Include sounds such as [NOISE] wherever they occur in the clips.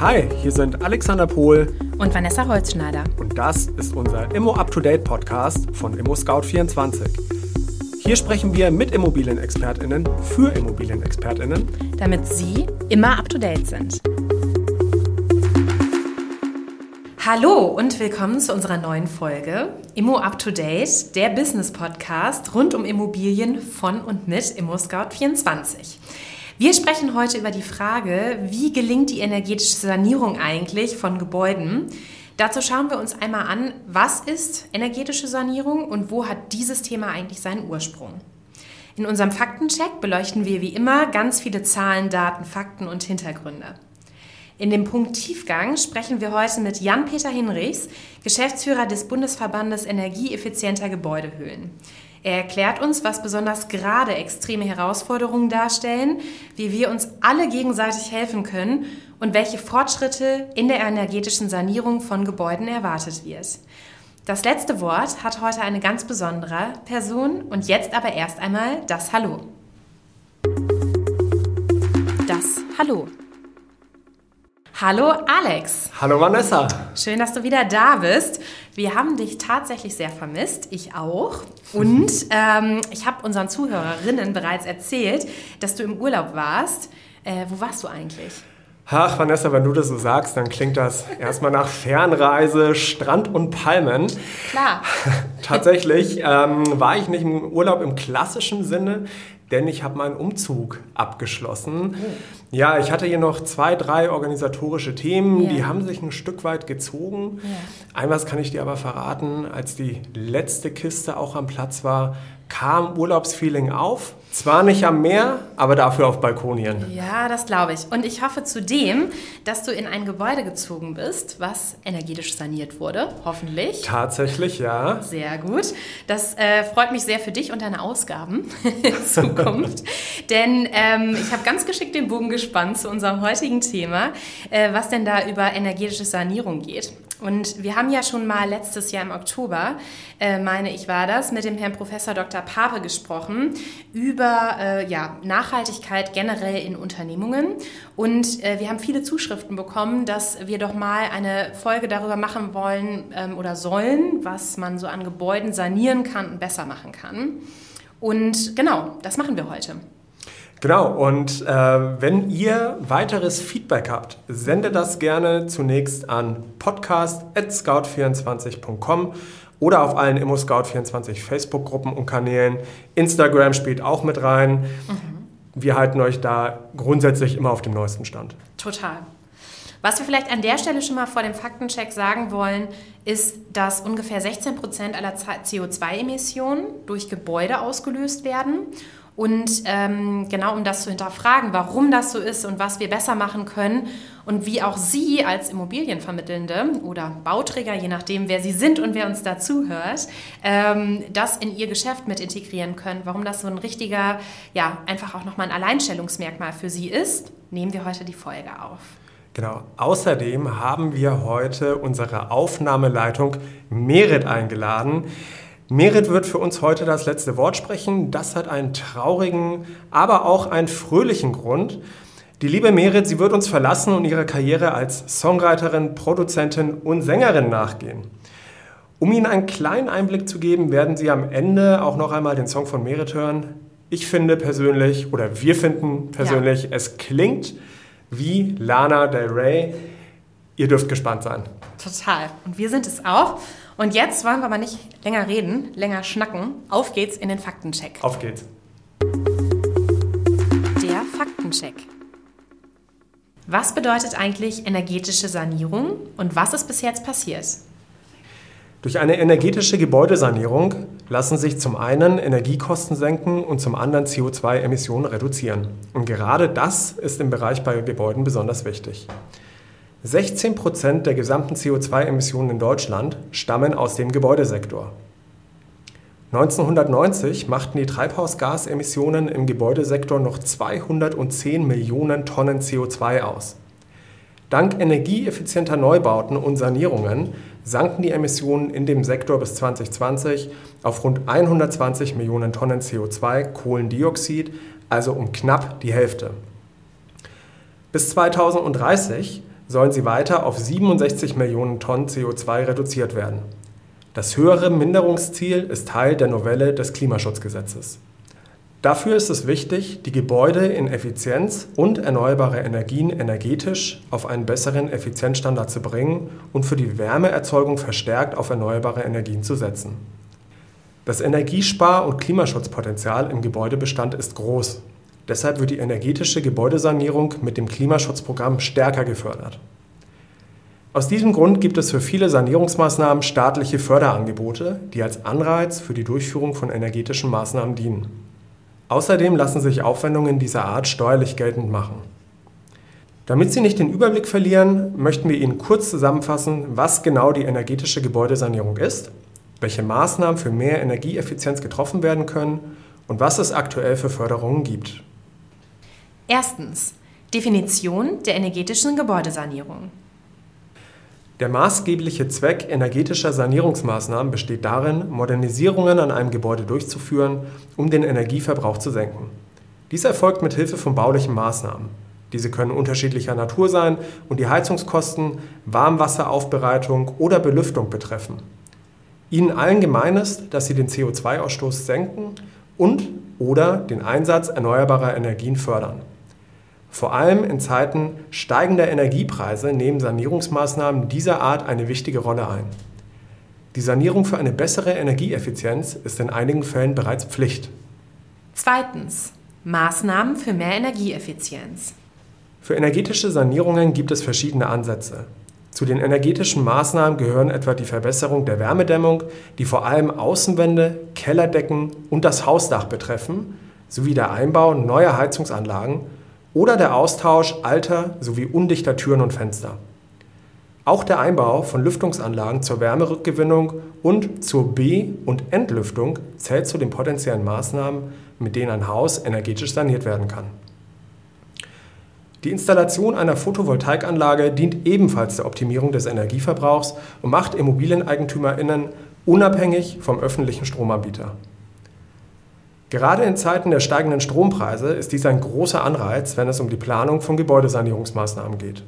Hi, hier sind Alexander Pohl und Vanessa Holzschneider. Und das ist unser Immo Up to Date Podcast von Immo Scout 24. Hier sprechen wir mit Immobilienexpertinnen für Immobilienexpertinnen, damit Sie immer up to date sind. Hallo und willkommen zu unserer neuen Folge Immo Up to Date, der Business Podcast rund um Immobilien von und mit Immo Scout 24. Wir sprechen heute über die Frage, wie gelingt die energetische Sanierung eigentlich von Gebäuden? Dazu schauen wir uns einmal an, was ist energetische Sanierung und wo hat dieses Thema eigentlich seinen Ursprung. In unserem Faktencheck beleuchten wir wie immer ganz viele Zahlen, Daten, Fakten und Hintergründe. In dem Punkt Tiefgang sprechen wir heute mit Jan-Peter Hinrichs, Geschäftsführer des Bundesverbandes Energieeffizienter Gebäudehüllen. Er erklärt uns, was besonders gerade extreme Herausforderungen darstellen, wie wir uns alle gegenseitig helfen können und welche Fortschritte in der energetischen Sanierung von Gebäuden erwartet wird. Das letzte Wort hat heute eine ganz besondere Person und jetzt aber erst einmal das Hallo. Das Hallo. Hallo Alex. Hallo Vanessa. Schön, dass du wieder da bist. Wir haben dich tatsächlich sehr vermisst, ich auch. Und [LAUGHS] ähm, ich habe unseren Zuhörerinnen bereits erzählt, dass du im Urlaub warst. Äh, wo warst du eigentlich? Ach, Vanessa, wenn du das so sagst, dann klingt das [LAUGHS] erstmal nach Fernreise, Strand und Palmen. Klar. [LAUGHS] Tatsächlich ähm, war ich nicht im Urlaub im klassischen Sinne denn ich habe meinen Umzug abgeschlossen. Oh. Ja, ich hatte hier noch zwei, drei organisatorische Themen, yeah. die haben sich ein Stück weit gezogen. Yeah. Einmal kann ich dir aber verraten, als die letzte Kiste auch am Platz war, kam Urlaubsfeeling auf. Zwar nicht am Meer, aber dafür auf Balkonien. Ja, das glaube ich. Und ich hoffe zudem, dass du in ein Gebäude gezogen bist, was energetisch saniert wurde, hoffentlich. Tatsächlich, ja. Sehr gut. Das äh, freut mich sehr für dich und deine Ausgaben [LAUGHS] in Zukunft. [LAUGHS] denn ähm, ich habe ganz geschickt den Bogen gespannt zu unserem heutigen Thema, äh, was denn da über energetische Sanierung geht. Und wir haben ja schon mal letztes Jahr im Oktober, äh, meine ich war das, mit dem Herrn Professor Dr. Pape gesprochen über äh, ja, Nachhaltigkeit generell in Unternehmungen. Und äh, wir haben viele Zuschriften bekommen, dass wir doch mal eine Folge darüber machen wollen ähm, oder sollen, was man so an Gebäuden sanieren kann und besser machen kann. Und genau, das machen wir heute. Genau, und äh, wenn ihr weiteres Feedback habt, sendet das gerne zunächst an podcast.scout24.com oder auf allen ImmoScout24 Facebook-Gruppen und Kanälen. Instagram spielt auch mit rein. Mhm. Wir halten euch da grundsätzlich immer auf dem neuesten Stand. Total. Was wir vielleicht an der Stelle schon mal vor dem Faktencheck sagen wollen, ist, dass ungefähr 16 Prozent aller CO2-Emissionen durch Gebäude ausgelöst werden. Und ähm, genau um das zu hinterfragen, warum das so ist und was wir besser machen können und wie auch Sie als Immobilienvermittelnde oder Bauträger, je nachdem, wer Sie sind und wer uns dazu hört, ähm, das in Ihr Geschäft mit integrieren können. Warum das so ein richtiger, ja, einfach auch nochmal ein Alleinstellungsmerkmal für Sie ist, nehmen wir heute die Folge auf. Genau. Außerdem haben wir heute unsere Aufnahmeleitung Merit eingeladen. Merit wird für uns heute das letzte Wort sprechen. Das hat einen traurigen, aber auch einen fröhlichen Grund. Die liebe Merit, sie wird uns verlassen und ihrer Karriere als Songwriterin, Produzentin und Sängerin nachgehen. Um Ihnen einen kleinen Einblick zu geben, werden Sie am Ende auch noch einmal den Song von Merit hören. Ich finde persönlich, oder wir finden persönlich, ja. es klingt wie Lana Del Rey. Ihr dürft gespannt sein. Total. Und wir sind es auch. Und jetzt wollen wir aber nicht länger reden, länger schnacken. Auf geht's in den Faktencheck. Auf geht's. Der Faktencheck. Was bedeutet eigentlich energetische Sanierung und was ist bis jetzt passiert? Durch eine energetische Gebäudesanierung lassen sich zum einen Energiekosten senken und zum anderen CO2-Emissionen reduzieren. Und gerade das ist im Bereich bei Gebäuden besonders wichtig. 16 Prozent der gesamten CO2-Emissionen in Deutschland stammen aus dem Gebäudesektor. 1990 machten die Treibhausgasemissionen im Gebäudesektor noch 210 Millionen Tonnen CO2 aus. Dank energieeffizienter Neubauten und Sanierungen sanken die Emissionen in dem Sektor bis 2020 auf rund 120 Millionen Tonnen CO2 Kohlendioxid, also um knapp die Hälfte. Bis 2030 sollen sie weiter auf 67 Millionen Tonnen CO2 reduziert werden. Das höhere Minderungsziel ist Teil der Novelle des Klimaschutzgesetzes. Dafür ist es wichtig, die Gebäude in Effizienz und erneuerbare Energien energetisch auf einen besseren Effizienzstandard zu bringen und für die Wärmeerzeugung verstärkt auf erneuerbare Energien zu setzen. Das Energiespar- und Klimaschutzpotenzial im Gebäudebestand ist groß. Deshalb wird die energetische Gebäudesanierung mit dem Klimaschutzprogramm stärker gefördert. Aus diesem Grund gibt es für viele Sanierungsmaßnahmen staatliche Förderangebote, die als Anreiz für die Durchführung von energetischen Maßnahmen dienen. Außerdem lassen sich Aufwendungen dieser Art steuerlich geltend machen. Damit Sie nicht den Überblick verlieren, möchten wir Ihnen kurz zusammenfassen, was genau die energetische Gebäudesanierung ist, welche Maßnahmen für mehr Energieeffizienz getroffen werden können und was es aktuell für Förderungen gibt. Erstens. Definition der energetischen Gebäudesanierung. Der maßgebliche Zweck energetischer Sanierungsmaßnahmen besteht darin, Modernisierungen an einem Gebäude durchzuführen, um den Energieverbrauch zu senken. Dies erfolgt mit Hilfe von baulichen Maßnahmen. Diese können unterschiedlicher Natur sein und die Heizungskosten, Warmwasseraufbereitung oder Belüftung betreffen. Ihnen allen gemein ist, dass sie den CO2-Ausstoß senken und oder den Einsatz erneuerbarer Energien fördern. Vor allem in Zeiten steigender Energiepreise nehmen Sanierungsmaßnahmen dieser Art eine wichtige Rolle ein. Die Sanierung für eine bessere Energieeffizienz ist in einigen Fällen bereits Pflicht. Zweitens. Maßnahmen für mehr Energieeffizienz. Für energetische Sanierungen gibt es verschiedene Ansätze. Zu den energetischen Maßnahmen gehören etwa die Verbesserung der Wärmedämmung, die vor allem Außenwände, Kellerdecken und das Hausdach betreffen, sowie der Einbau neuer Heizungsanlagen oder der Austausch alter sowie undichter Türen und Fenster. Auch der Einbau von Lüftungsanlagen zur Wärmerückgewinnung und zur Be- und Entlüftung zählt zu den potenziellen Maßnahmen, mit denen ein Haus energetisch saniert werden kann. Die Installation einer Photovoltaikanlage dient ebenfalls der Optimierung des Energieverbrauchs und macht ImmobilieneigentümerInnen unabhängig vom öffentlichen Stromanbieter. Gerade in Zeiten der steigenden Strompreise ist dies ein großer Anreiz, wenn es um die Planung von Gebäudesanierungsmaßnahmen geht.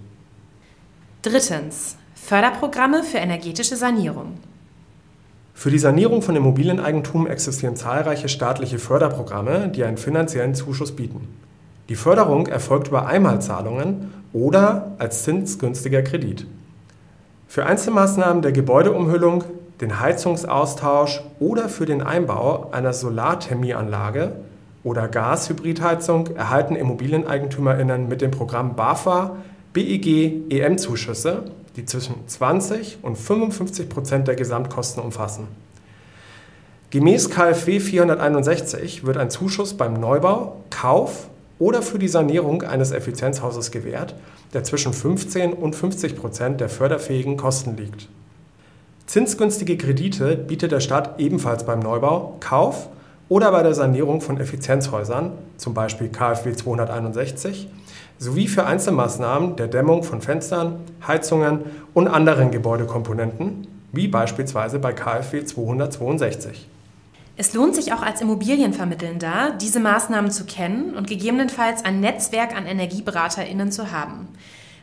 Drittens. Förderprogramme für energetische Sanierung. Für die Sanierung von Immobilieneigentum existieren zahlreiche staatliche Förderprogramme, die einen finanziellen Zuschuss bieten. Die Förderung erfolgt über Einmalzahlungen oder als zinsgünstiger Kredit. Für Einzelmaßnahmen der Gebäudeumhüllung den Heizungsaustausch oder für den Einbau einer Solarthermieanlage oder Gashybridheizung erhalten ImmobilieneigentümerInnen mit dem Programm BAFA BEG EM-Zuschüsse, die zwischen 20 und 55 Prozent der Gesamtkosten umfassen. Gemäß KfW 461 wird ein Zuschuss beim Neubau, Kauf oder für die Sanierung eines Effizienzhauses gewährt, der zwischen 15 und 50 Prozent der förderfähigen Kosten liegt. Zinsgünstige Kredite bietet der Staat ebenfalls beim Neubau, Kauf oder bei der Sanierung von Effizienzhäusern, zum Beispiel KfW 261, sowie für Einzelmaßnahmen der Dämmung von Fenstern, Heizungen und anderen Gebäudekomponenten, wie beispielsweise bei KfW 262. Es lohnt sich auch als Immobilienvermittelnder, diese Maßnahmen zu kennen und gegebenenfalls ein Netzwerk an EnergieberaterInnen zu haben.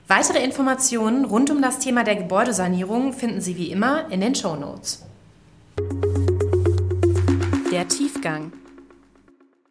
Weitere Informationen rund um das Thema der Gebäudesanierung finden Sie wie immer in den Show Notes. Der Tiefgang.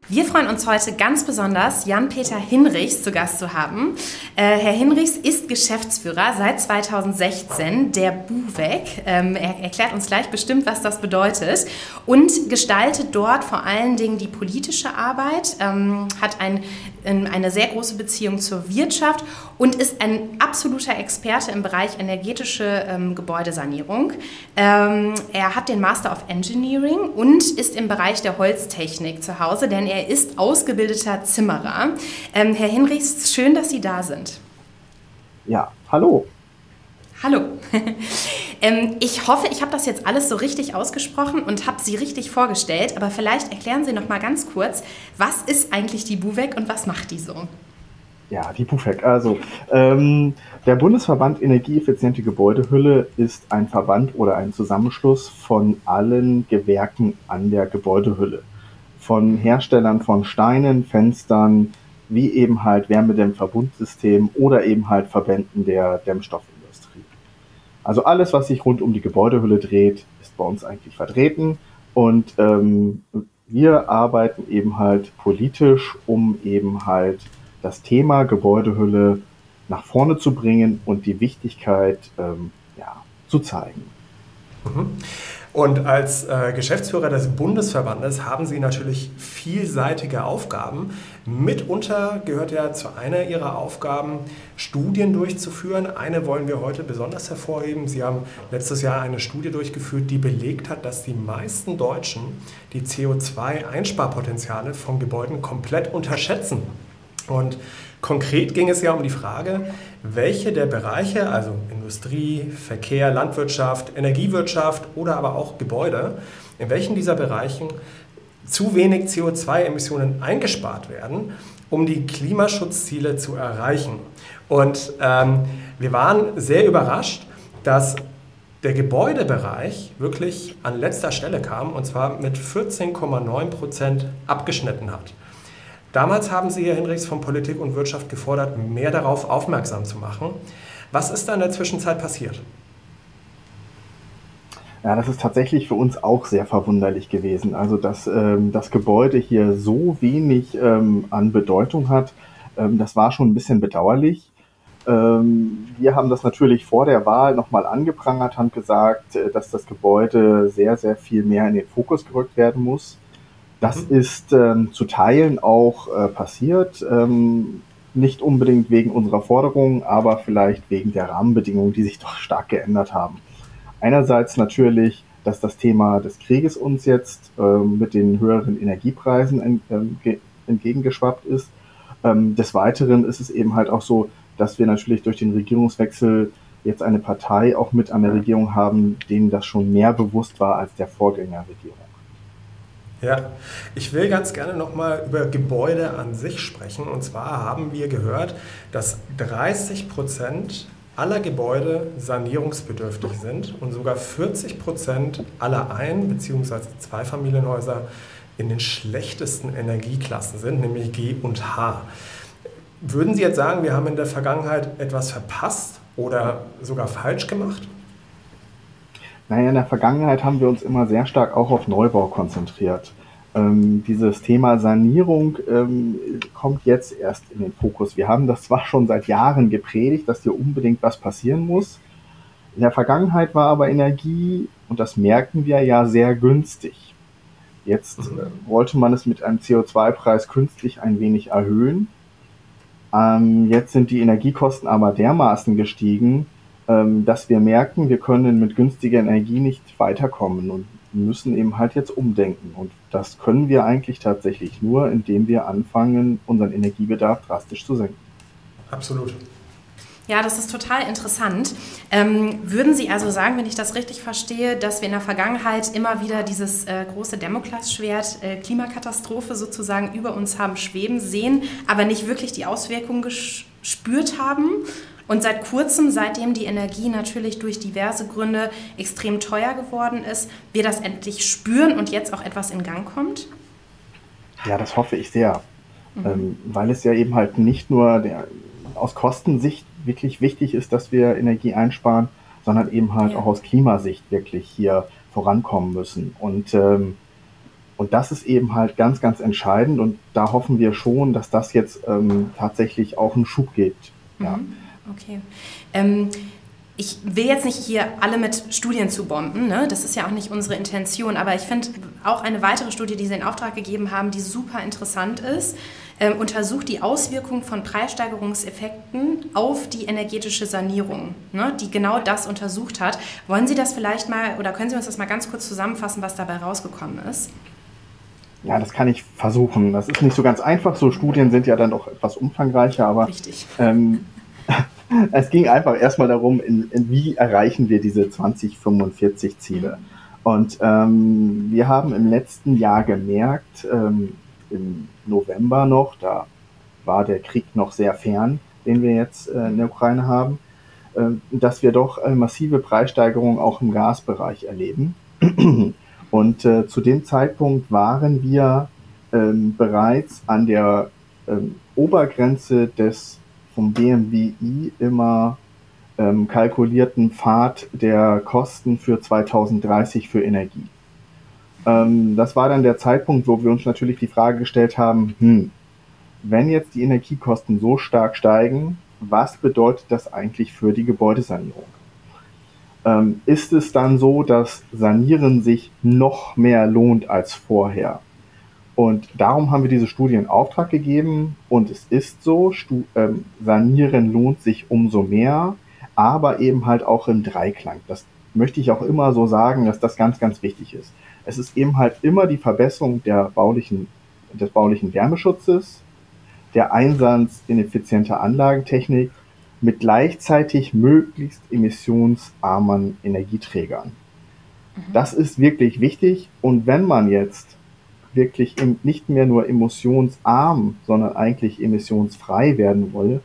Wir freuen uns heute ganz besonders, Jan-Peter Hinrichs zu Gast zu haben. Äh, Herr Hinrichs ist Geschäftsführer seit 2016 der BUWEG. Ähm, er erklärt uns gleich bestimmt, was das bedeutet. Und gestaltet dort vor allen Dingen die politische Arbeit, ähm, hat ein, eine sehr große Beziehung zur Wirtschaft und ist ein absoluter Experte im Bereich energetische ähm, Gebäudesanierung. Ähm, er hat den Master of Engineering und ist im Bereich der Holztechnik zu Hause, denn er er ist ausgebildeter Zimmerer. Ähm, Herr Hinrichs, schön, dass Sie da sind. Ja, hallo. Hallo. [LAUGHS] ähm, ich hoffe, ich habe das jetzt alles so richtig ausgesprochen und habe Sie richtig vorgestellt, aber vielleicht erklären Sie noch mal ganz kurz, was ist eigentlich die BUWEG und was macht die so? Ja, die BUFEG. Also, ähm, der Bundesverband Energieeffiziente Gebäudehülle ist ein Verband oder ein Zusammenschluss von allen Gewerken an der Gebäudehülle von Herstellern von Steinen, Fenstern, wie eben halt Wärmedämmverbundsystemen oder eben halt Verbänden der Dämmstoffindustrie. Also alles, was sich rund um die Gebäudehülle dreht, ist bei uns eigentlich vertreten und ähm, wir arbeiten eben halt politisch, um eben halt das Thema Gebäudehülle nach vorne zu bringen und die Wichtigkeit ähm, ja, zu zeigen. Mhm. Und als äh, Geschäftsführer des Bundesverbandes haben Sie natürlich vielseitige Aufgaben. Mitunter gehört ja zu einer Ihrer Aufgaben, Studien durchzuführen. Eine wollen wir heute besonders hervorheben. Sie haben letztes Jahr eine Studie durchgeführt, die belegt hat, dass die meisten Deutschen die CO2-Einsparpotenziale von Gebäuden komplett unterschätzen. Und Konkret ging es ja um die Frage, welche der Bereiche, also Industrie, Verkehr, Landwirtschaft, Energiewirtschaft oder aber auch Gebäude, in welchen dieser Bereichen zu wenig CO2-Emissionen eingespart werden, um die Klimaschutzziele zu erreichen. Und ähm, wir waren sehr überrascht, dass der Gebäudebereich wirklich an letzter Stelle kam und zwar mit 14,9 Prozent abgeschnitten hat. Damals haben Sie, Herr Hinrichs, von Politik und Wirtschaft gefordert, mehr darauf aufmerksam zu machen. Was ist da in der Zwischenzeit passiert? Ja, das ist tatsächlich für uns auch sehr verwunderlich gewesen. Also, dass ähm, das Gebäude hier so wenig ähm, an Bedeutung hat, ähm, das war schon ein bisschen bedauerlich. Ähm, wir haben das natürlich vor der Wahl nochmal angeprangert, haben gesagt, äh, dass das Gebäude sehr, sehr viel mehr in den Fokus gerückt werden muss. Das mhm. ist ähm, zu Teilen auch äh, passiert. Ähm, nicht unbedingt wegen unserer Forderungen, aber vielleicht wegen der Rahmenbedingungen, die sich doch stark geändert haben. Einerseits natürlich, dass das Thema des Krieges uns jetzt äh, mit den höheren Energiepreisen ent, äh, entgegengeschwappt ist. Ähm, des Weiteren ist es eben halt auch so, dass wir natürlich durch den Regierungswechsel jetzt eine Partei auch mit an der Regierung haben, denen das schon mehr bewusst war als der Vorgängerregierung. Ja, ich will ganz gerne nochmal über Gebäude an sich sprechen. Und zwar haben wir gehört, dass 30 Prozent aller Gebäude sanierungsbedürftig sind und sogar 40 Prozent aller Ein- bzw. Zweifamilienhäuser in den schlechtesten Energieklassen sind, nämlich G und H. Würden Sie jetzt sagen, wir haben in der Vergangenheit etwas verpasst oder sogar falsch gemacht? Naja, in der Vergangenheit haben wir uns immer sehr stark auch auf Neubau konzentriert. Ähm, dieses Thema Sanierung ähm, kommt jetzt erst in den Fokus. Wir haben das zwar schon seit Jahren gepredigt, dass hier unbedingt was passieren muss. In der Vergangenheit war aber Energie, und das merken wir ja, sehr günstig. Jetzt äh, wollte man es mit einem CO2-Preis künstlich ein wenig erhöhen. Ähm, jetzt sind die Energiekosten aber dermaßen gestiegen, dass wir merken, wir können mit günstiger Energie nicht weiterkommen und müssen eben halt jetzt umdenken. Und das können wir eigentlich tatsächlich nur, indem wir anfangen, unseren Energiebedarf drastisch zu senken. Absolut. Ja, das ist total interessant. Ähm, würden Sie also sagen, wenn ich das richtig verstehe, dass wir in der Vergangenheit immer wieder dieses äh, große Damoklesschwert äh, Klimakatastrophe sozusagen über uns haben schweben sehen, aber nicht wirklich die Auswirkungen gespürt haben? Und seit kurzem, seitdem die Energie natürlich durch diverse Gründe extrem teuer geworden ist, wir das endlich spüren und jetzt auch etwas in Gang kommt? Ja, das hoffe ich sehr. Mhm. Ähm, weil es ja eben halt nicht nur der, aus Kostensicht wirklich wichtig ist, dass wir Energie einsparen, sondern eben halt ja. auch aus Klimasicht wirklich hier vorankommen müssen. Und, ähm, und das ist eben halt ganz, ganz entscheidend. Und da hoffen wir schon, dass das jetzt ähm, tatsächlich auch einen Schub gibt. Ja. Okay. Ähm, ich will jetzt nicht hier alle mit Studien zu bomben, ne? das ist ja auch nicht unsere Intention, aber ich finde auch eine weitere Studie, die Sie in Auftrag gegeben haben, die super interessant ist, ähm, untersucht die Auswirkungen von Preissteigerungseffekten auf die energetische Sanierung, ne? die genau das untersucht hat. Wollen Sie das vielleicht mal oder können Sie uns das mal ganz kurz zusammenfassen, was dabei rausgekommen ist? Ja, das kann ich versuchen. Das ist nicht so ganz einfach. So Studien sind ja dann doch etwas umfangreicher, aber Richtig. Ähm, [LAUGHS] [LAUGHS] es ging einfach erstmal darum, in, in wie erreichen wir diese 2045 Ziele. Und ähm, wir haben im letzten Jahr gemerkt, ähm, im November noch, da war der Krieg noch sehr fern, den wir jetzt äh, in der Ukraine haben, äh, dass wir doch äh, massive Preissteigerungen auch im Gasbereich erleben. [CLEARS THROAT] Und äh, zu dem Zeitpunkt waren wir ähm, bereits an der ähm, Obergrenze des vom BMWI immer ähm, kalkulierten Pfad der Kosten für 2030 für Energie. Ähm, das war dann der Zeitpunkt, wo wir uns natürlich die Frage gestellt haben, hm, wenn jetzt die Energiekosten so stark steigen, was bedeutet das eigentlich für die Gebäudesanierung? Ähm, ist es dann so, dass Sanieren sich noch mehr lohnt als vorher? Und darum haben wir diese Studie in Auftrag gegeben und es ist so, Stu ähm, Sanieren lohnt sich umso mehr, aber eben halt auch im Dreiklang. Das möchte ich auch immer so sagen, dass das ganz, ganz wichtig ist. Es ist eben halt immer die Verbesserung der baulichen, des baulichen Wärmeschutzes, der Einsatz in effizienter Anlagentechnik mit gleichzeitig möglichst emissionsarmen Energieträgern. Mhm. Das ist wirklich wichtig und wenn man jetzt wirklich nicht mehr nur emissionsarm, sondern eigentlich emissionsfrei werden wolle,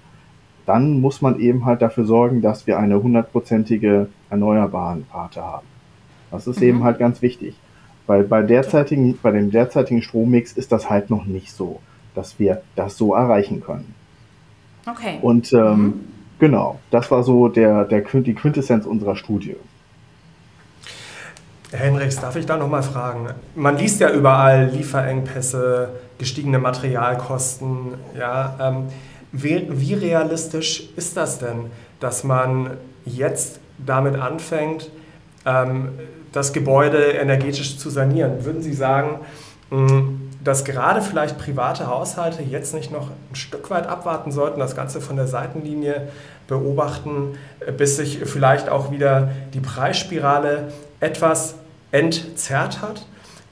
dann muss man eben halt dafür sorgen, dass wir eine hundertprozentige erneuerbaren Rate haben. Das ist mhm. eben halt ganz wichtig. Weil bei derzeitigen, bei dem derzeitigen Strommix ist das halt noch nicht so, dass wir das so erreichen können. Okay. Und ähm, mhm. genau, das war so der, der, die Quintessenz unserer Studie. Herr Henrichs, darf ich da nochmal fragen? Man liest ja überall Lieferengpässe, gestiegene Materialkosten. Ja, ähm, wie, wie, realistisch ist das denn, dass man jetzt damit anfängt, ähm, das Gebäude energetisch zu sanieren? Würden Sie sagen, dass gerade vielleicht private Haushalte jetzt nicht noch ein Stück weit abwarten sollten, das Ganze von der Seitenlinie beobachten, bis sich vielleicht auch wieder die Preisspirale etwas entzerrt hat?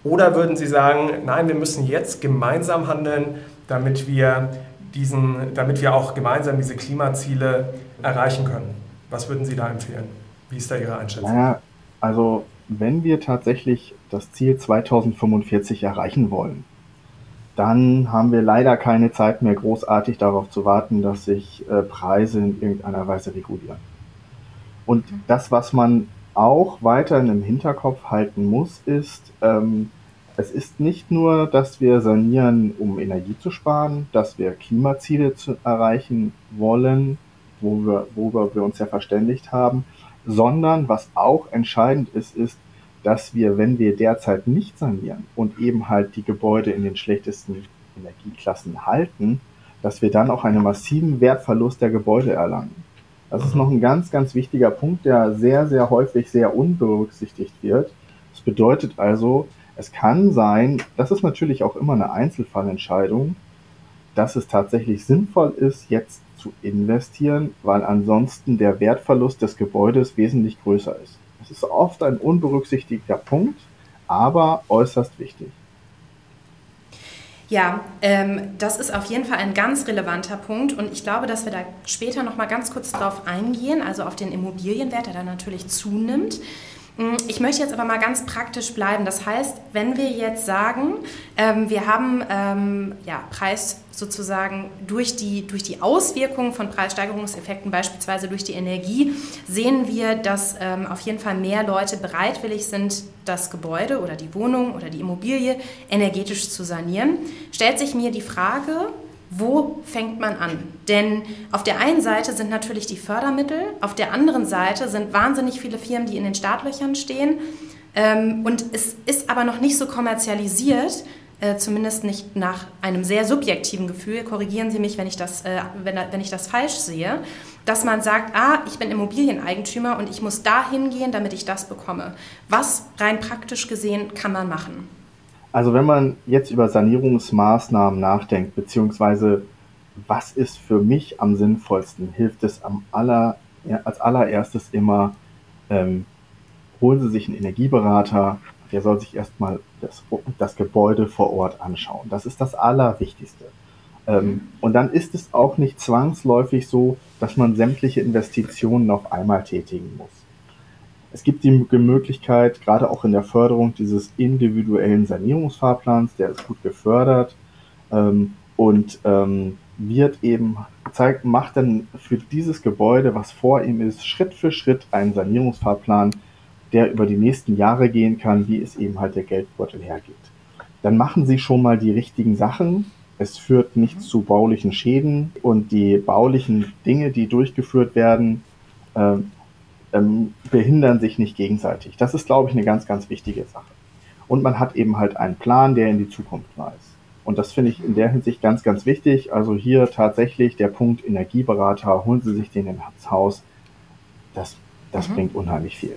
Oder würden Sie sagen, nein, wir müssen jetzt gemeinsam handeln, damit wir, diesen, damit wir auch gemeinsam diese Klimaziele erreichen können? Was würden Sie da empfehlen? Wie ist da Ihre Einschätzung? Naja, also wenn wir tatsächlich das Ziel 2045 erreichen wollen, dann haben wir leider keine Zeit mehr, großartig darauf zu warten, dass sich äh, Preise in irgendeiner Weise regulieren. Und das, was man auch weiterhin im Hinterkopf halten muss, ist, ähm, es ist nicht nur, dass wir sanieren, um Energie zu sparen, dass wir Klimaziele zu erreichen wollen, wo wir, worüber wir uns ja verständigt haben, sondern was auch entscheidend ist, ist, dass wir, wenn wir derzeit nicht sanieren und eben halt die Gebäude in den schlechtesten Energieklassen halten, dass wir dann auch einen massiven Wertverlust der Gebäude erlangen. Das ist noch ein ganz, ganz wichtiger Punkt, der sehr, sehr häufig sehr unberücksichtigt wird. Das bedeutet also, es kann sein, das ist natürlich auch immer eine Einzelfallentscheidung, dass es tatsächlich sinnvoll ist, jetzt zu investieren, weil ansonsten der Wertverlust des Gebäudes wesentlich größer ist. Das ist oft ein unberücksichtigter Punkt, aber äußerst wichtig. Ja, ähm, das ist auf jeden Fall ein ganz relevanter Punkt und ich glaube, dass wir da später noch mal ganz kurz drauf eingehen, also auf den Immobilienwert, der dann natürlich zunimmt. Mm, ich möchte jetzt aber mal ganz praktisch bleiben. Das heißt, wenn wir jetzt sagen, ähm, wir haben ähm, ja, Preis sozusagen durch die, durch die Auswirkungen von Preissteigerungseffekten, beispielsweise durch die Energie, sehen wir, dass ähm, auf jeden Fall mehr Leute bereitwillig sind, das Gebäude oder die Wohnung oder die Immobilie energetisch zu sanieren. Stellt sich mir die Frage, wo fängt man an? Denn auf der einen Seite sind natürlich die Fördermittel, auf der anderen Seite sind wahnsinnig viele Firmen, die in den Startlöchern stehen. Ähm, und es ist aber noch nicht so kommerzialisiert, äh, zumindest nicht nach einem sehr subjektiven Gefühl. Korrigieren Sie mich, wenn ich das, äh, wenn, wenn ich das falsch sehe. Dass man sagt, ah, ich bin Immobilieneigentümer und ich muss da hingehen, damit ich das bekomme. Was rein praktisch gesehen kann man machen? Also wenn man jetzt über Sanierungsmaßnahmen nachdenkt, beziehungsweise was ist für mich am sinnvollsten, hilft es am aller, als allererstes immer, ähm, holen Sie sich einen Energieberater, der soll sich erstmal das, das Gebäude vor Ort anschauen. Das ist das Allerwichtigste. Ähm, und dann ist es auch nicht zwangsläufig so, dass man sämtliche Investitionen auf einmal tätigen muss. Es gibt die Möglichkeit, gerade auch in der Förderung dieses individuellen Sanierungsfahrplans, der ist gut gefördert ähm, und ähm, wird eben zeigt, macht dann für dieses Gebäude, was vor ihm ist, Schritt für Schritt einen Sanierungsfahrplan, der über die nächsten Jahre gehen kann, wie es eben halt der Geldbeutel hergibt. Dann machen Sie schon mal die richtigen Sachen Es führt nicht zu baulichen Schäden und die baulichen Dinge, die durchgeführt werden, äh, ähm, behindern sich nicht gegenseitig. Das ist, glaube ich, eine ganz, ganz wichtige Sache. Und man hat eben halt einen Plan, der in die Zukunft weist. Und das finde ich in der Hinsicht ganz, ganz wichtig. Also hier tatsächlich der Punkt Energieberater, holen Sie sich den ins Haus. Das, das mhm. bringt unheimlich viel.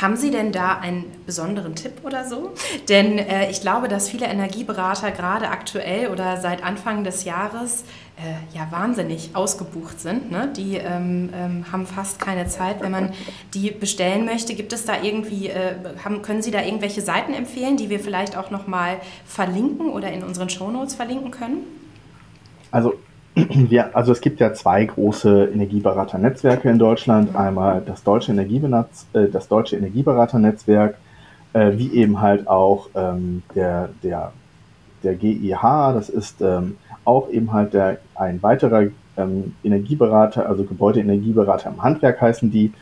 Haben Sie denn da einen besonderen Tipp oder so? Denn äh, ich glaube, dass viele Energieberater gerade aktuell oder seit Anfang des Jahres äh, ja wahnsinnig ausgebucht sind. Ne? Die ähm, ähm, haben fast keine Zeit. Wenn man die bestellen möchte, gibt es da irgendwie, äh, haben, können Sie da irgendwelche Seiten empfehlen, die wir vielleicht auch nochmal verlinken oder in unseren Shownotes verlinken können? Also wir, also es gibt ja zwei große Energieberaternetzwerke in Deutschland. Einmal das deutsche, Energiebenetz, äh, das deutsche Energieberaternetzwerk, äh, wie eben halt auch ähm, der, der, der GIH, das ist ähm, auch eben halt der, ein weiterer ähm, Energieberater, also Gebäudeenergieberater im Handwerk heißen die.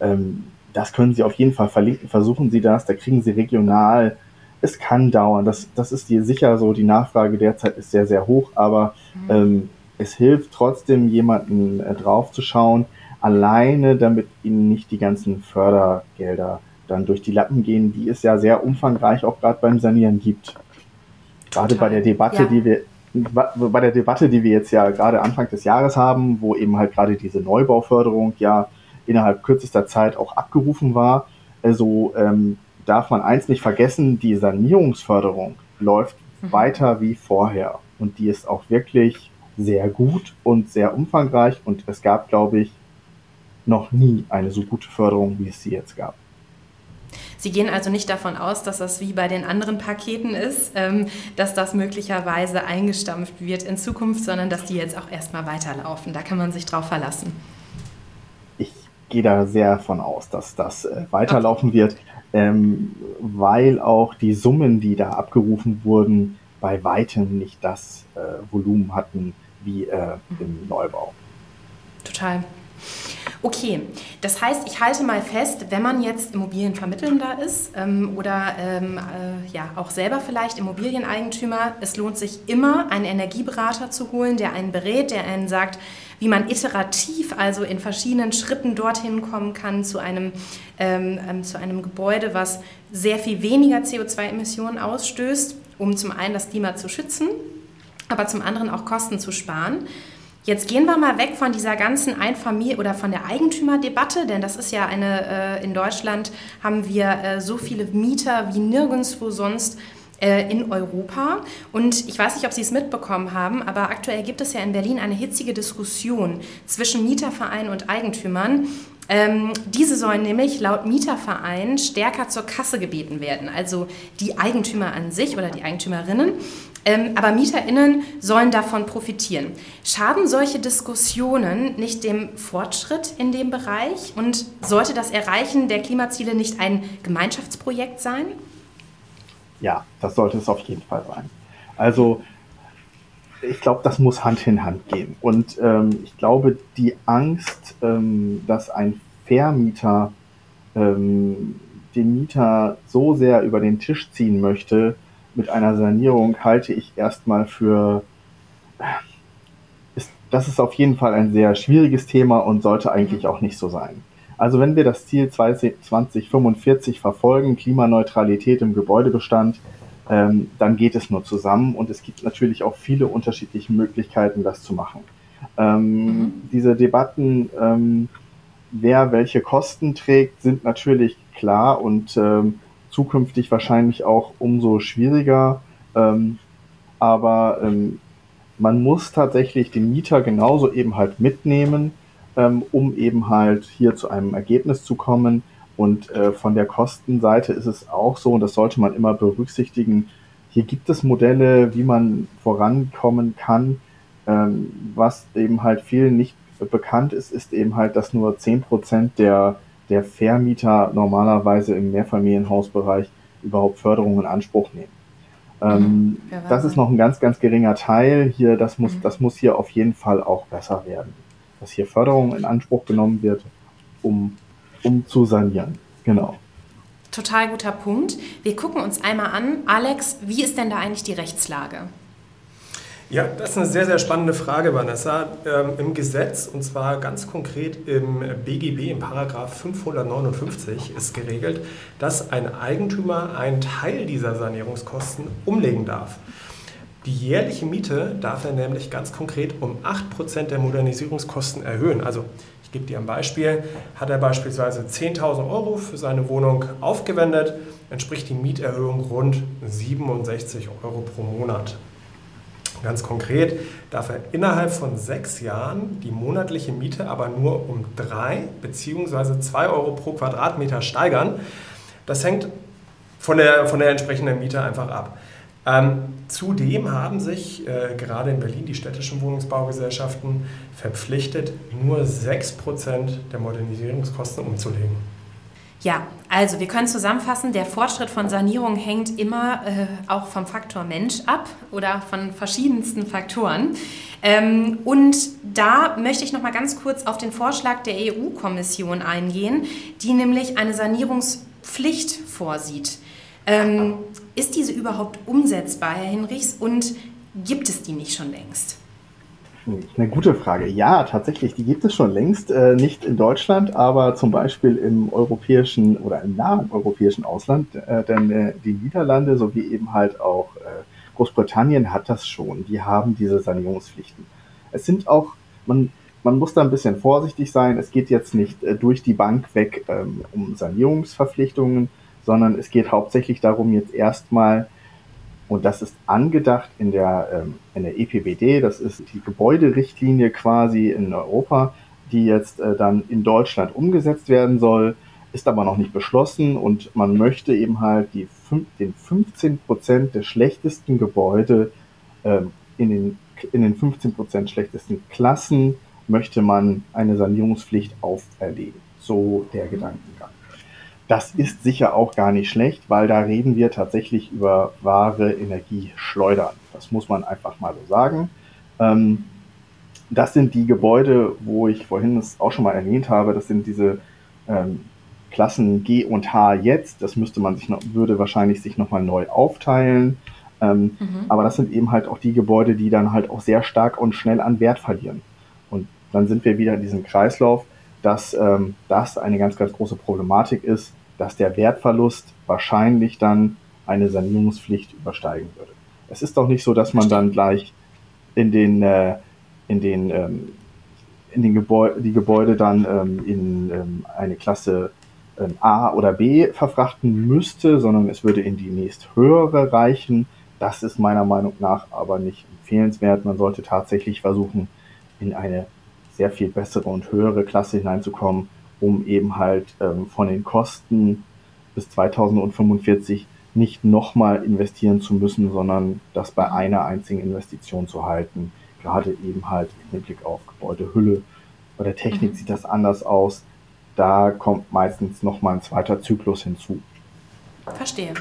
Ähm, das können Sie auf jeden Fall verlinken. Versuchen Sie das, da kriegen Sie regional. Es kann dauern. Das, das ist die, sicher so. Die Nachfrage derzeit ist sehr, sehr hoch, aber mhm. ähm, es hilft trotzdem, jemanden äh, draufzuschauen, alleine damit ihnen nicht die ganzen Fördergelder dann durch die Lappen gehen, die es ja sehr umfangreich auch gerade beim Sanieren gibt. Gerade bei der Debatte, ja. die wir bei der Debatte, die wir jetzt ja gerade Anfang des Jahres haben, wo eben halt gerade diese Neubauförderung ja innerhalb kürzester Zeit auch abgerufen war, also ähm, darf man eins nicht vergessen, die Sanierungsförderung läuft mhm. weiter wie vorher und die ist auch wirklich sehr gut und sehr umfangreich und es gab, glaube ich, noch nie eine so gute Förderung, wie es sie jetzt gab. Sie gehen also nicht davon aus, dass das wie bei den anderen Paketen ist, ähm, dass das möglicherweise eingestampft wird in Zukunft, sondern dass die jetzt auch erstmal weiterlaufen. Da kann man sich drauf verlassen. Ich gehe da sehr von aus, dass das äh, weiterlaufen okay. wird, ähm, weil auch die Summen, die da abgerufen wurden, bei weitem nicht das äh, Volumen hatten wie äh, im Neubau. Total. Okay, das heißt, ich halte mal fest, wenn man jetzt Immobilienvermittelnder ist ähm, oder ähm, äh, ja auch selber vielleicht Immobilieneigentümer, es lohnt sich immer, einen Energieberater zu holen, der einen berät, der einen sagt, wie man iterativ, also in verschiedenen Schritten dorthin kommen kann zu einem, ähm, ähm zu einem Gebäude, was sehr viel weniger CO2-Emissionen ausstößt, um zum einen das Klima zu schützen, aber zum anderen auch Kosten zu sparen. Jetzt gehen wir mal weg von dieser ganzen Einfamilien- oder von der Eigentümerdebatte, denn das ist ja eine, äh, in Deutschland haben wir äh, so viele Mieter wie nirgendwo sonst äh, in Europa. Und ich weiß nicht, ob Sie es mitbekommen haben, aber aktuell gibt es ja in Berlin eine hitzige Diskussion zwischen Mietervereinen und Eigentümern. Ähm, diese sollen nämlich laut Mieterverein stärker zur Kasse gebeten werden, also die Eigentümer an sich oder die Eigentümerinnen. Ähm, aber MieterInnen sollen davon profitieren. Schaden solche Diskussionen nicht dem Fortschritt in dem Bereich? Und sollte das Erreichen der Klimaziele nicht ein Gemeinschaftsprojekt sein? Ja, das sollte es auf jeden Fall sein. Also ich glaube, das muss Hand in Hand gehen. Und ähm, ich glaube, die Angst, ähm, dass ein Vermieter ähm, den Mieter so sehr über den Tisch ziehen möchte, mit einer Sanierung halte ich erstmal für, ist, das ist auf jeden Fall ein sehr schwieriges Thema und sollte eigentlich auch nicht so sein. Also wenn wir das Ziel 2045 verfolgen, Klimaneutralität im Gebäudebestand, ähm, dann geht es nur zusammen und es gibt natürlich auch viele unterschiedliche Möglichkeiten, das zu machen. Ähm, mhm. Diese Debatten, ähm, wer welche Kosten trägt, sind natürlich klar und ähm, zukünftig wahrscheinlich auch umso schwieriger. Ähm, aber ähm, man muss tatsächlich den Mieter genauso eben halt mitnehmen, um eben halt hier zu einem Ergebnis zu kommen. Und äh, von der Kostenseite ist es auch so, und das sollte man immer berücksichtigen, hier gibt es Modelle, wie man vorankommen kann. Ähm, was eben halt vielen nicht bekannt ist, ist eben halt, dass nur zehn Prozent der der Vermieter normalerweise im Mehrfamilienhausbereich überhaupt Förderungen in Anspruch nehmen. Ähm, ja, das ist noch ein ganz, ganz geringer Teil hier. Das muss, mhm. das muss hier auf jeden Fall auch besser werden. Dass hier Förderung in Anspruch genommen wird, um, um zu sanieren. Genau. Total guter Punkt. Wir gucken uns einmal an. Alex, wie ist denn da eigentlich die Rechtslage? Ja, das ist eine sehr, sehr spannende Frage, Vanessa. Ähm, Im Gesetz, und zwar ganz konkret im BGB, im Paragraph 559, ist geregelt, dass ein Eigentümer einen Teil dieser Sanierungskosten umlegen darf. Die jährliche Miete darf er nämlich ganz konkret um 8% der Modernisierungskosten erhöhen. Also ich gebe dir ein Beispiel. Hat er beispielsweise 10.000 Euro für seine Wohnung aufgewendet, entspricht die Mieterhöhung rund 67 Euro pro Monat. Ganz konkret darf er innerhalb von sechs Jahren die monatliche Miete aber nur um drei bzw. zwei Euro pro Quadratmeter steigern. Das hängt von der, von der entsprechenden Miete einfach ab. Ähm, zudem haben sich äh, gerade in Berlin die städtischen Wohnungsbaugesellschaften verpflichtet, nur 6% der Modernisierungskosten umzulegen. Ja, also wir können zusammenfassen, der Fortschritt von Sanierung hängt immer äh, auch vom Faktor Mensch ab oder von verschiedensten Faktoren. Ähm, und da möchte ich noch mal ganz kurz auf den Vorschlag der EU-Kommission eingehen, die nämlich eine Sanierungspflicht vorsieht. Ähm, ist diese überhaupt umsetzbar, Herr Hinrichs, und gibt es die nicht schon längst? Eine gute Frage. Ja, tatsächlich, die gibt es schon längst, äh, nicht in Deutschland, aber zum Beispiel im europäischen oder im nahen europäischen Ausland, äh, denn äh, die Niederlande sowie eben halt auch äh, Großbritannien hat das schon. Die haben diese Sanierungspflichten. Es sind auch, man, man muss da ein bisschen vorsichtig sein. Es geht jetzt nicht äh, durch die Bank weg ähm, um Sanierungsverpflichtungen, sondern es geht hauptsächlich darum, jetzt erstmal und das ist angedacht in der, ähm, in der EPBD, das ist die Gebäuderichtlinie quasi in Europa, die jetzt äh, dann in Deutschland umgesetzt werden soll, ist aber noch nicht beschlossen und man möchte eben halt die, den 15 Prozent der schlechtesten Gebäude ähm, in, den, in den 15 Prozent schlechtesten Klassen möchte man eine Sanierungspflicht auferlegen. So der Gedankengang. Das ist sicher auch gar nicht schlecht, weil da reden wir tatsächlich über wahre Energieschleudern. Das muss man einfach mal so sagen. Ähm, das sind die Gebäude, wo ich vorhin es auch schon mal erwähnt habe. Das sind diese ähm, Klassen G und H jetzt. Das müsste man sich noch, würde wahrscheinlich sich nochmal neu aufteilen. Ähm, mhm. Aber das sind eben halt auch die Gebäude, die dann halt auch sehr stark und schnell an Wert verlieren. Und dann sind wir wieder in diesem Kreislauf, dass ähm, das eine ganz, ganz große Problematik ist, dass der Wertverlust wahrscheinlich dann eine Sanierungspflicht übersteigen würde. Es ist doch nicht so, dass man dann gleich in den, äh, in den, ähm, in den Gebäude, die Gebäude dann ähm, in ähm, eine Klasse ähm, A oder B verfrachten müsste, sondern es würde in die nächst höhere reichen. Das ist meiner Meinung nach aber nicht empfehlenswert. Man sollte tatsächlich versuchen, in eine sehr viel bessere und höhere Klasse hineinzukommen, um eben halt ähm, von den Kosten bis 2045 nicht nochmal investieren zu müssen, sondern das bei einer einzigen Investition zu halten. Gerade eben halt im Hinblick auf Gebäudehülle. Bei der Technik mhm. sieht das anders aus. Da kommt meistens nochmal ein zweiter Zyklus hinzu. Verstehe.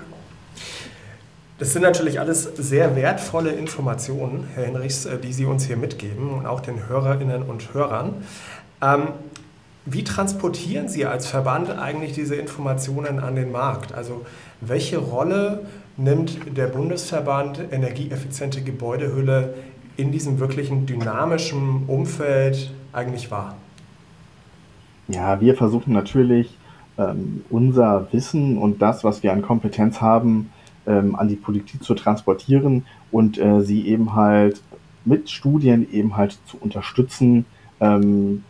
Das sind natürlich alles sehr wertvolle Informationen, Herr Hinrichs, äh, die Sie uns hier mitgeben und auch den Hörerinnen und Hörern. Ähm, wie transportieren Sie als Verband eigentlich diese Informationen an den Markt? Also welche Rolle nimmt der Bundesverband Energieeffiziente Gebäudehülle in diesem wirklichen dynamischen Umfeld eigentlich wahr? Ja, wir versuchen natürlich ähm, unser Wissen und das, was wir an Kompetenz haben, ähm, an die Politik zu transportieren und äh, sie eben halt mit Studien eben halt zu unterstützen, ähm,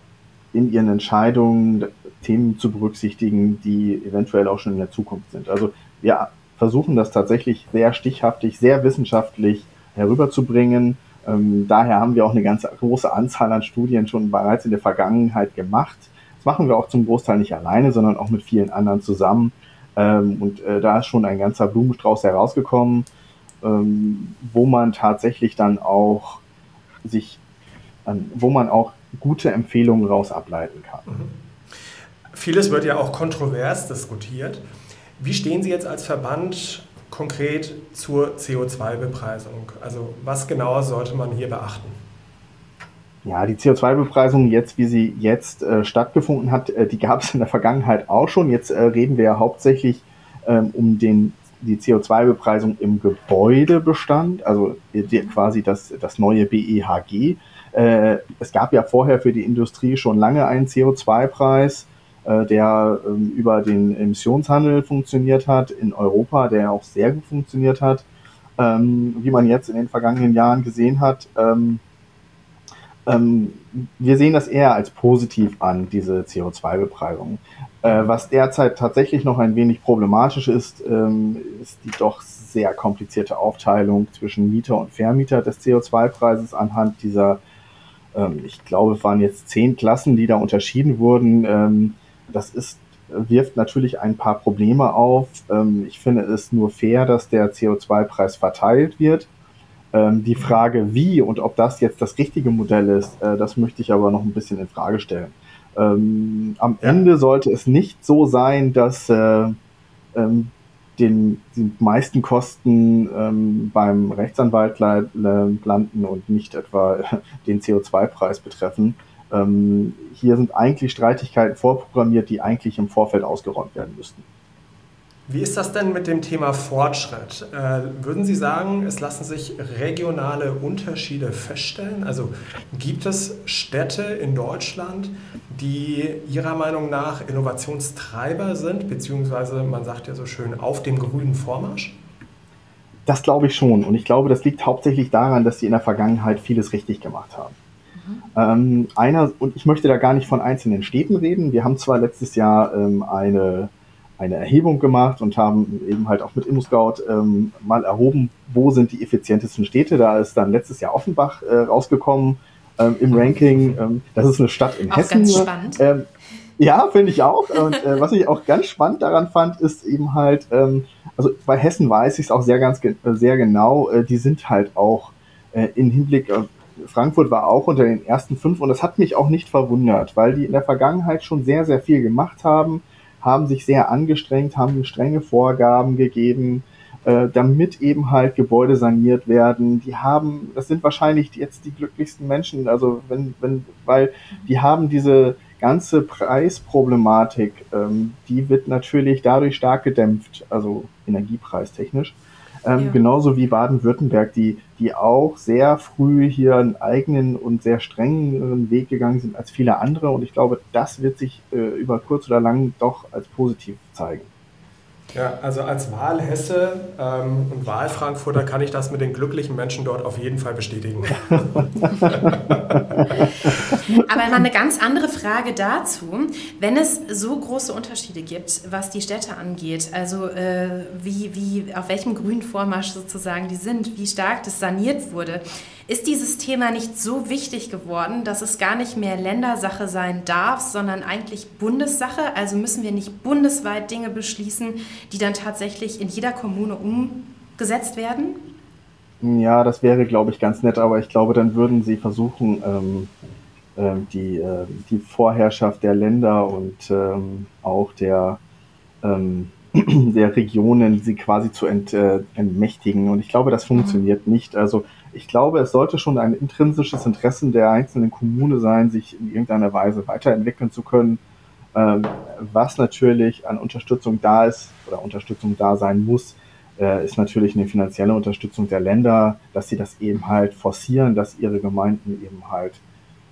in ihren Entscheidungen Themen zu berücksichtigen, die eventuell auch schon in der Zukunft sind. Also wir versuchen das tatsächlich sehr stichhaftig, sehr wissenschaftlich herüberzubringen. Ähm, daher haben wir auch eine ganz große Anzahl an Studien schon bereits in der Vergangenheit gemacht. Das machen wir auch zum Großteil nicht alleine, sondern auch mit vielen anderen zusammen. Ähm, und äh, da ist schon ein ganzer Blumenstrauß herausgekommen, ähm, wo man tatsächlich dann auch sich, wo man auch gute Empfehlungen raus ableiten kann. Mhm. Vieles wird ja auch kontrovers diskutiert. Wie stehen Sie jetzt als Verband konkret zur CO2-Bepreisung? Also was genauer sollte man hier beachten? Ja, die CO2-Bepreisung jetzt, wie sie jetzt äh, stattgefunden hat, äh, die gab es in der Vergangenheit auch schon. Jetzt äh, reden wir ja hauptsächlich ähm, um den die CO2-Bepreisung im Gebäudebestand, also die, quasi das, das neue BEHG. Äh, es gab ja vorher für die Industrie schon lange einen CO2-Preis, äh, der ähm, über den Emissionshandel funktioniert hat in Europa, der auch sehr gut funktioniert hat. Ähm, wie man jetzt in den vergangenen Jahren gesehen hat, ähm, ähm, wir sehen das eher als positiv an, diese CO2-Bepreisung. Äh, was derzeit tatsächlich noch ein wenig problematisch ist, ähm, ist die doch sehr komplizierte Aufteilung zwischen Mieter und Vermieter des CO2-Preises anhand dieser, ähm, ich glaube, es waren jetzt zehn Klassen, die da unterschieden wurden. Ähm, das ist wirft natürlich ein paar Probleme auf. Ähm, ich finde es nur fair, dass der CO2-Preis verteilt wird. Ähm, die Frage, wie und ob das jetzt das richtige Modell ist, äh, das möchte ich aber noch ein bisschen in Frage stellen. Ähm, am ja. Ende sollte es nicht so sein, dass äh, ähm, den, die meisten Kosten ähm, beim Rechtsanwalt landen und nicht etwa [LAUGHS] den CO2-Preis betreffen. Ähm, hier sind eigentlich Streitigkeiten vorprogrammiert, die eigentlich im Vorfeld ausgeräumt werden müssten. Wie ist das denn mit dem Thema Fortschritt? Äh, würden Sie sagen, es lassen sich regionale Unterschiede feststellen? Also gibt es Städte in Deutschland, die Ihrer Meinung nach Innovationstreiber sind, beziehungsweise man sagt ja so schön auf dem grünen Vormarsch? Das glaube ich schon. Und ich glaube, das liegt hauptsächlich daran, dass sie in der Vergangenheit vieles richtig gemacht haben. Mhm. Ähm, einer, und ich möchte da gar nicht von einzelnen Städten reden. Wir haben zwar letztes Jahr ähm, eine eine Erhebung gemacht und haben eben halt auch mit ImmoScout ähm, mal erhoben, wo sind die effizientesten Städte. Da ist dann letztes Jahr Offenbach äh, rausgekommen ähm, im Ranking. Ähm, das ist eine Stadt in auch Hessen. Ganz spannend. Ähm, ja, finde ich auch. Und äh, was ich auch ganz spannend daran fand, ist eben halt, ähm, also bei Hessen weiß ich es auch sehr ganz ge sehr genau, äh, die sind halt auch äh, in Hinblick auf Frankfurt war auch unter den ersten fünf und das hat mich auch nicht verwundert, weil die in der Vergangenheit schon sehr, sehr viel gemacht haben haben sich sehr angestrengt, haben strenge Vorgaben gegeben, äh, damit eben halt Gebäude saniert werden. Die haben, das sind wahrscheinlich jetzt die glücklichsten Menschen, also wenn, wenn, weil die haben diese ganze Preisproblematik, ähm, die wird natürlich dadurch stark gedämpft, also energiepreistechnisch. Ähm, ja. Genauso wie Baden-Württemberg, die, die auch sehr früh hier einen eigenen und sehr strengen Weg gegangen sind als viele andere. Und ich glaube, das wird sich äh, über kurz oder lang doch als positiv zeigen. Ja, also als Wahlhesse ähm, und Wahlfrankfurter kann ich das mit den glücklichen Menschen dort auf jeden Fall bestätigen. [LAUGHS] Aber mal eine ganz andere Frage dazu. Wenn es so große Unterschiede gibt, was die Städte angeht, also äh, wie, wie, auf welchem grünen Vormarsch sozusagen die sind, wie stark das saniert wurde, ist dieses Thema nicht so wichtig geworden, dass es gar nicht mehr Ländersache sein darf, sondern eigentlich Bundessache? Also müssen wir nicht bundesweit Dinge beschließen, die dann tatsächlich in jeder Kommune umgesetzt werden? Ja, das wäre, glaube ich, ganz nett, aber ich glaube, dann würden sie versuchen, ähm, äh, die, äh, die Vorherrschaft der Länder und ähm, auch der, ähm, [CLEARS THROAT] der Regionen, sie quasi zu ent, äh, entmächtigen. Und ich glaube, das funktioniert nicht. Also ich glaube, es sollte schon ein intrinsisches Interesse der einzelnen Kommune sein, sich in irgendeiner Weise weiterentwickeln zu können. Ähm, was natürlich an Unterstützung da ist oder Unterstützung da sein muss, äh, ist natürlich eine finanzielle Unterstützung der Länder, dass sie das eben halt forcieren, dass ihre Gemeinden eben halt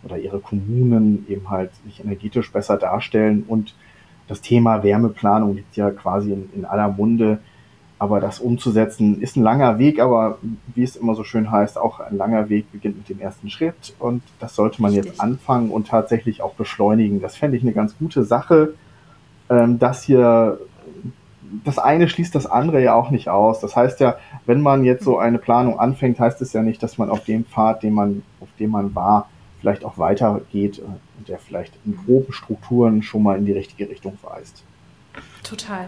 oder ihre Kommunen eben halt sich energetisch besser darstellen. Und das Thema Wärmeplanung liegt ja quasi in, in aller Munde. Aber das umzusetzen ist ein langer Weg, aber wie es immer so schön heißt, auch ein langer Weg beginnt mit dem ersten Schritt. Und das sollte man Richtig. jetzt anfangen und tatsächlich auch beschleunigen. Das fände ich eine ganz gute Sache, ähm, dass hier das eine schließt das andere ja auch nicht aus. Das heißt ja, wenn man jetzt so eine Planung anfängt, heißt es ja nicht, dass man auf dem Pfad, den man, auf dem man war, vielleicht auch weitergeht und der vielleicht in groben Strukturen schon mal in die richtige Richtung weist. Total.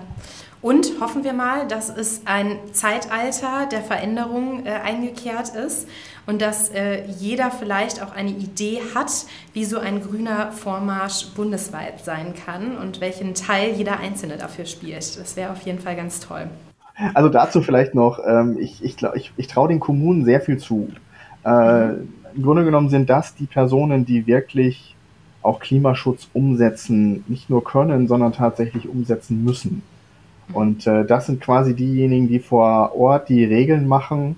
Und hoffen wir mal, dass es ein Zeitalter der Veränderung äh, eingekehrt ist und dass äh, jeder vielleicht auch eine Idee hat, wie so ein grüner Vormarsch bundesweit sein kann und welchen Teil jeder Einzelne dafür spielt. Das wäre auf jeden Fall ganz toll. Also dazu vielleicht noch, ähm, ich, ich, ich, ich traue den Kommunen sehr viel zu. Äh, Im Grunde genommen sind das die Personen, die wirklich auch Klimaschutz umsetzen, nicht nur können, sondern tatsächlich umsetzen müssen. Und äh, das sind quasi diejenigen, die vor Ort die Regeln machen.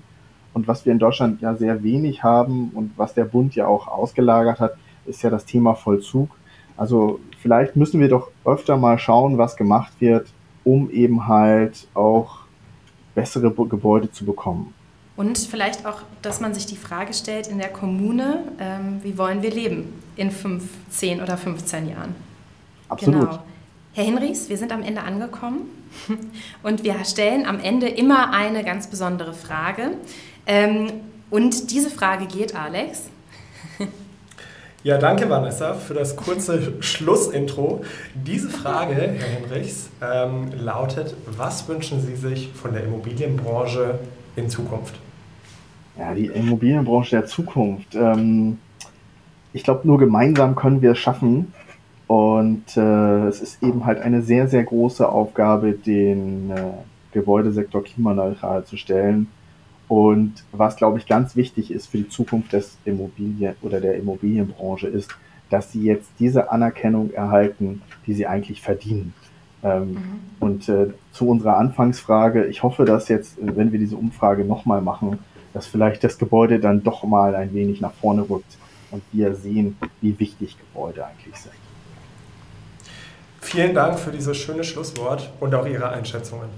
Und was wir in Deutschland ja sehr wenig haben und was der Bund ja auch ausgelagert hat, ist ja das Thema Vollzug. Also vielleicht müssen wir doch öfter mal schauen, was gemacht wird, um eben halt auch bessere Gebäude zu bekommen. Und vielleicht auch, dass man sich die Frage stellt in der Kommune, ähm, wie wollen wir leben in fünf, zehn oder 15 Jahren? Absolut. Genau. Herr Hinrichs, wir sind am Ende angekommen [LAUGHS] und wir stellen am Ende immer eine ganz besondere Frage. Ähm, und diese Frage geht, Alex. [LAUGHS] Ja, danke Vanessa für das kurze [LAUGHS] Schlussintro. Diese Frage, Herr Hinrichs, ähm, lautet, was wünschen Sie sich von der Immobilienbranche in Zukunft? Ja, die Immobilienbranche der Zukunft. Ähm, ich glaube, nur gemeinsam können wir es schaffen. Und äh, es ist eben halt eine sehr, sehr große Aufgabe, den äh, Gebäudesektor klimaneutral zu stellen. Und was, glaube ich, ganz wichtig ist für die Zukunft des Immobilien oder der Immobilienbranche ist, dass sie jetzt diese Anerkennung erhalten, die sie eigentlich verdienen. Ähm, mhm. Und äh, zu unserer Anfangsfrage, ich hoffe, dass jetzt, wenn wir diese Umfrage nochmal machen, dass vielleicht das Gebäude dann doch mal ein wenig nach vorne rückt und wir sehen, wie wichtig Gebäude eigentlich sind. Vielen Dank für dieses schöne Schlusswort und auch Ihre Einschätzungen.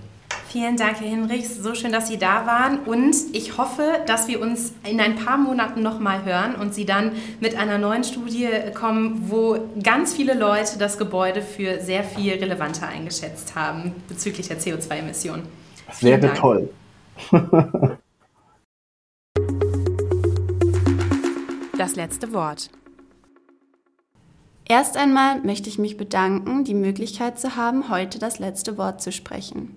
Vielen Dank, Herr Hinrichs. So schön, dass Sie da waren. Und ich hoffe, dass wir uns in ein paar Monaten nochmal hören und Sie dann mit einer neuen Studie kommen, wo ganz viele Leute das Gebäude für sehr viel relevanter eingeschätzt haben bezüglich der CO2-Emissionen. Das wäre toll. [LAUGHS] das letzte Wort. Erst einmal möchte ich mich bedanken, die Möglichkeit zu haben, heute das letzte Wort zu sprechen.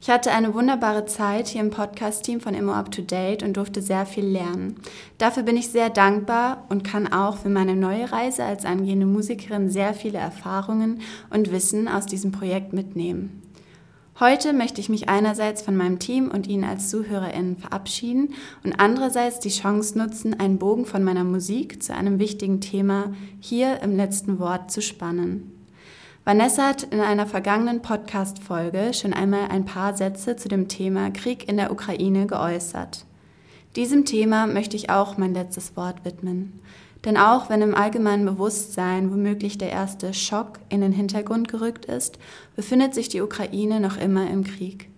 Ich hatte eine wunderbare Zeit hier im Podcast-Team von Immo Up to Date und durfte sehr viel lernen. Dafür bin ich sehr dankbar und kann auch für meine neue Reise als angehende Musikerin sehr viele Erfahrungen und Wissen aus diesem Projekt mitnehmen. Heute möchte ich mich einerseits von meinem Team und Ihnen als ZuhörerInnen verabschieden und andererseits die Chance nutzen, einen Bogen von meiner Musik zu einem wichtigen Thema hier im letzten Wort zu spannen. Vanessa hat in einer vergangenen Podcast-Folge schon einmal ein paar Sätze zu dem Thema Krieg in der Ukraine geäußert. Diesem Thema möchte ich auch mein letztes Wort widmen. Denn auch wenn im allgemeinen Bewusstsein womöglich der erste Schock in den Hintergrund gerückt ist, befindet sich die Ukraine noch immer im Krieg.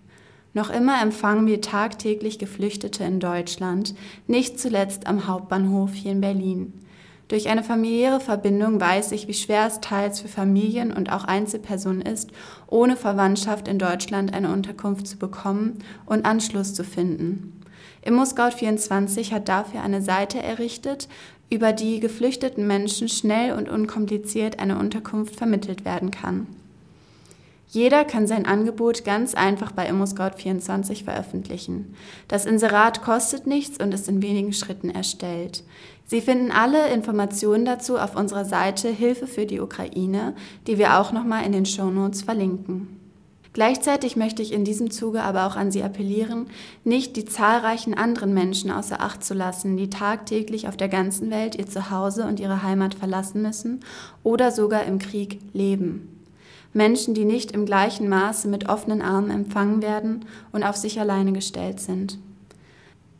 Noch immer empfangen wir tagtäglich Geflüchtete in Deutschland, nicht zuletzt am Hauptbahnhof hier in Berlin. Durch eine familiäre Verbindung weiß ich, wie schwer es teils für Familien und auch Einzelpersonen ist, ohne Verwandtschaft in Deutschland eine Unterkunft zu bekommen und Anschluss zu finden. ImmoScout24 hat dafür eine Seite errichtet, über die geflüchteten Menschen schnell und unkompliziert eine Unterkunft vermittelt werden kann. Jeder kann sein Angebot ganz einfach bei ImmoScout24 veröffentlichen. Das Inserat kostet nichts und ist in wenigen Schritten erstellt. Sie finden alle Informationen dazu auf unserer Seite Hilfe für die Ukraine, die wir auch nochmal in den Shownotes verlinken. Gleichzeitig möchte ich in diesem Zuge aber auch an Sie appellieren, nicht die zahlreichen anderen Menschen außer Acht zu lassen, die tagtäglich auf der ganzen Welt ihr Zuhause und ihre Heimat verlassen müssen oder sogar im Krieg leben. Menschen, die nicht im gleichen Maße mit offenen Armen empfangen werden und auf sich alleine gestellt sind.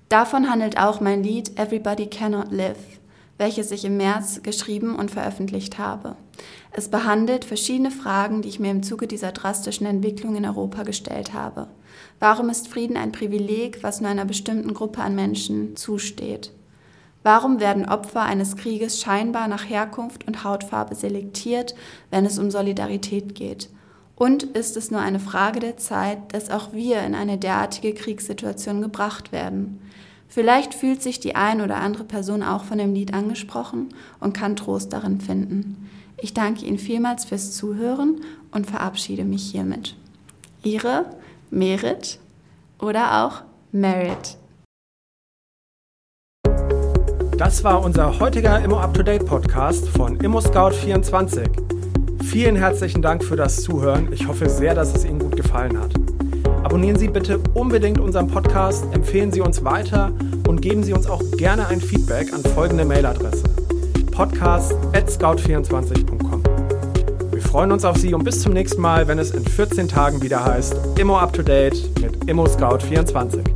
Davon handelt auch mein Lied Everybody Cannot Live welches ich im März geschrieben und veröffentlicht habe. Es behandelt verschiedene Fragen, die ich mir im Zuge dieser drastischen Entwicklung in Europa gestellt habe. Warum ist Frieden ein Privileg, was nur einer bestimmten Gruppe an Menschen zusteht? Warum werden Opfer eines Krieges scheinbar nach Herkunft und Hautfarbe selektiert, wenn es um Solidarität geht? Und ist es nur eine Frage der Zeit, dass auch wir in eine derartige Kriegssituation gebracht werden? Vielleicht fühlt sich die ein oder andere Person auch von dem Lied angesprochen und kann Trost darin finden. Ich danke Ihnen vielmals fürs Zuhören und verabschiede mich hiermit. Ihre Merit oder auch Merit. Das war unser heutiger Immo Up to Date Podcast von ImmoScout24. Vielen herzlichen Dank für das Zuhören. Ich hoffe sehr, dass es Ihnen gut gefallen hat. Abonnieren Sie bitte unbedingt unseren Podcast, empfehlen Sie uns weiter und geben Sie uns auch gerne ein Feedback an folgende Mailadresse: podcast@scout24.com freuen uns auf Sie und bis zum nächsten Mal, wenn es in 14 Tagen wieder heißt Immo Up to Date mit Immo Scout 24.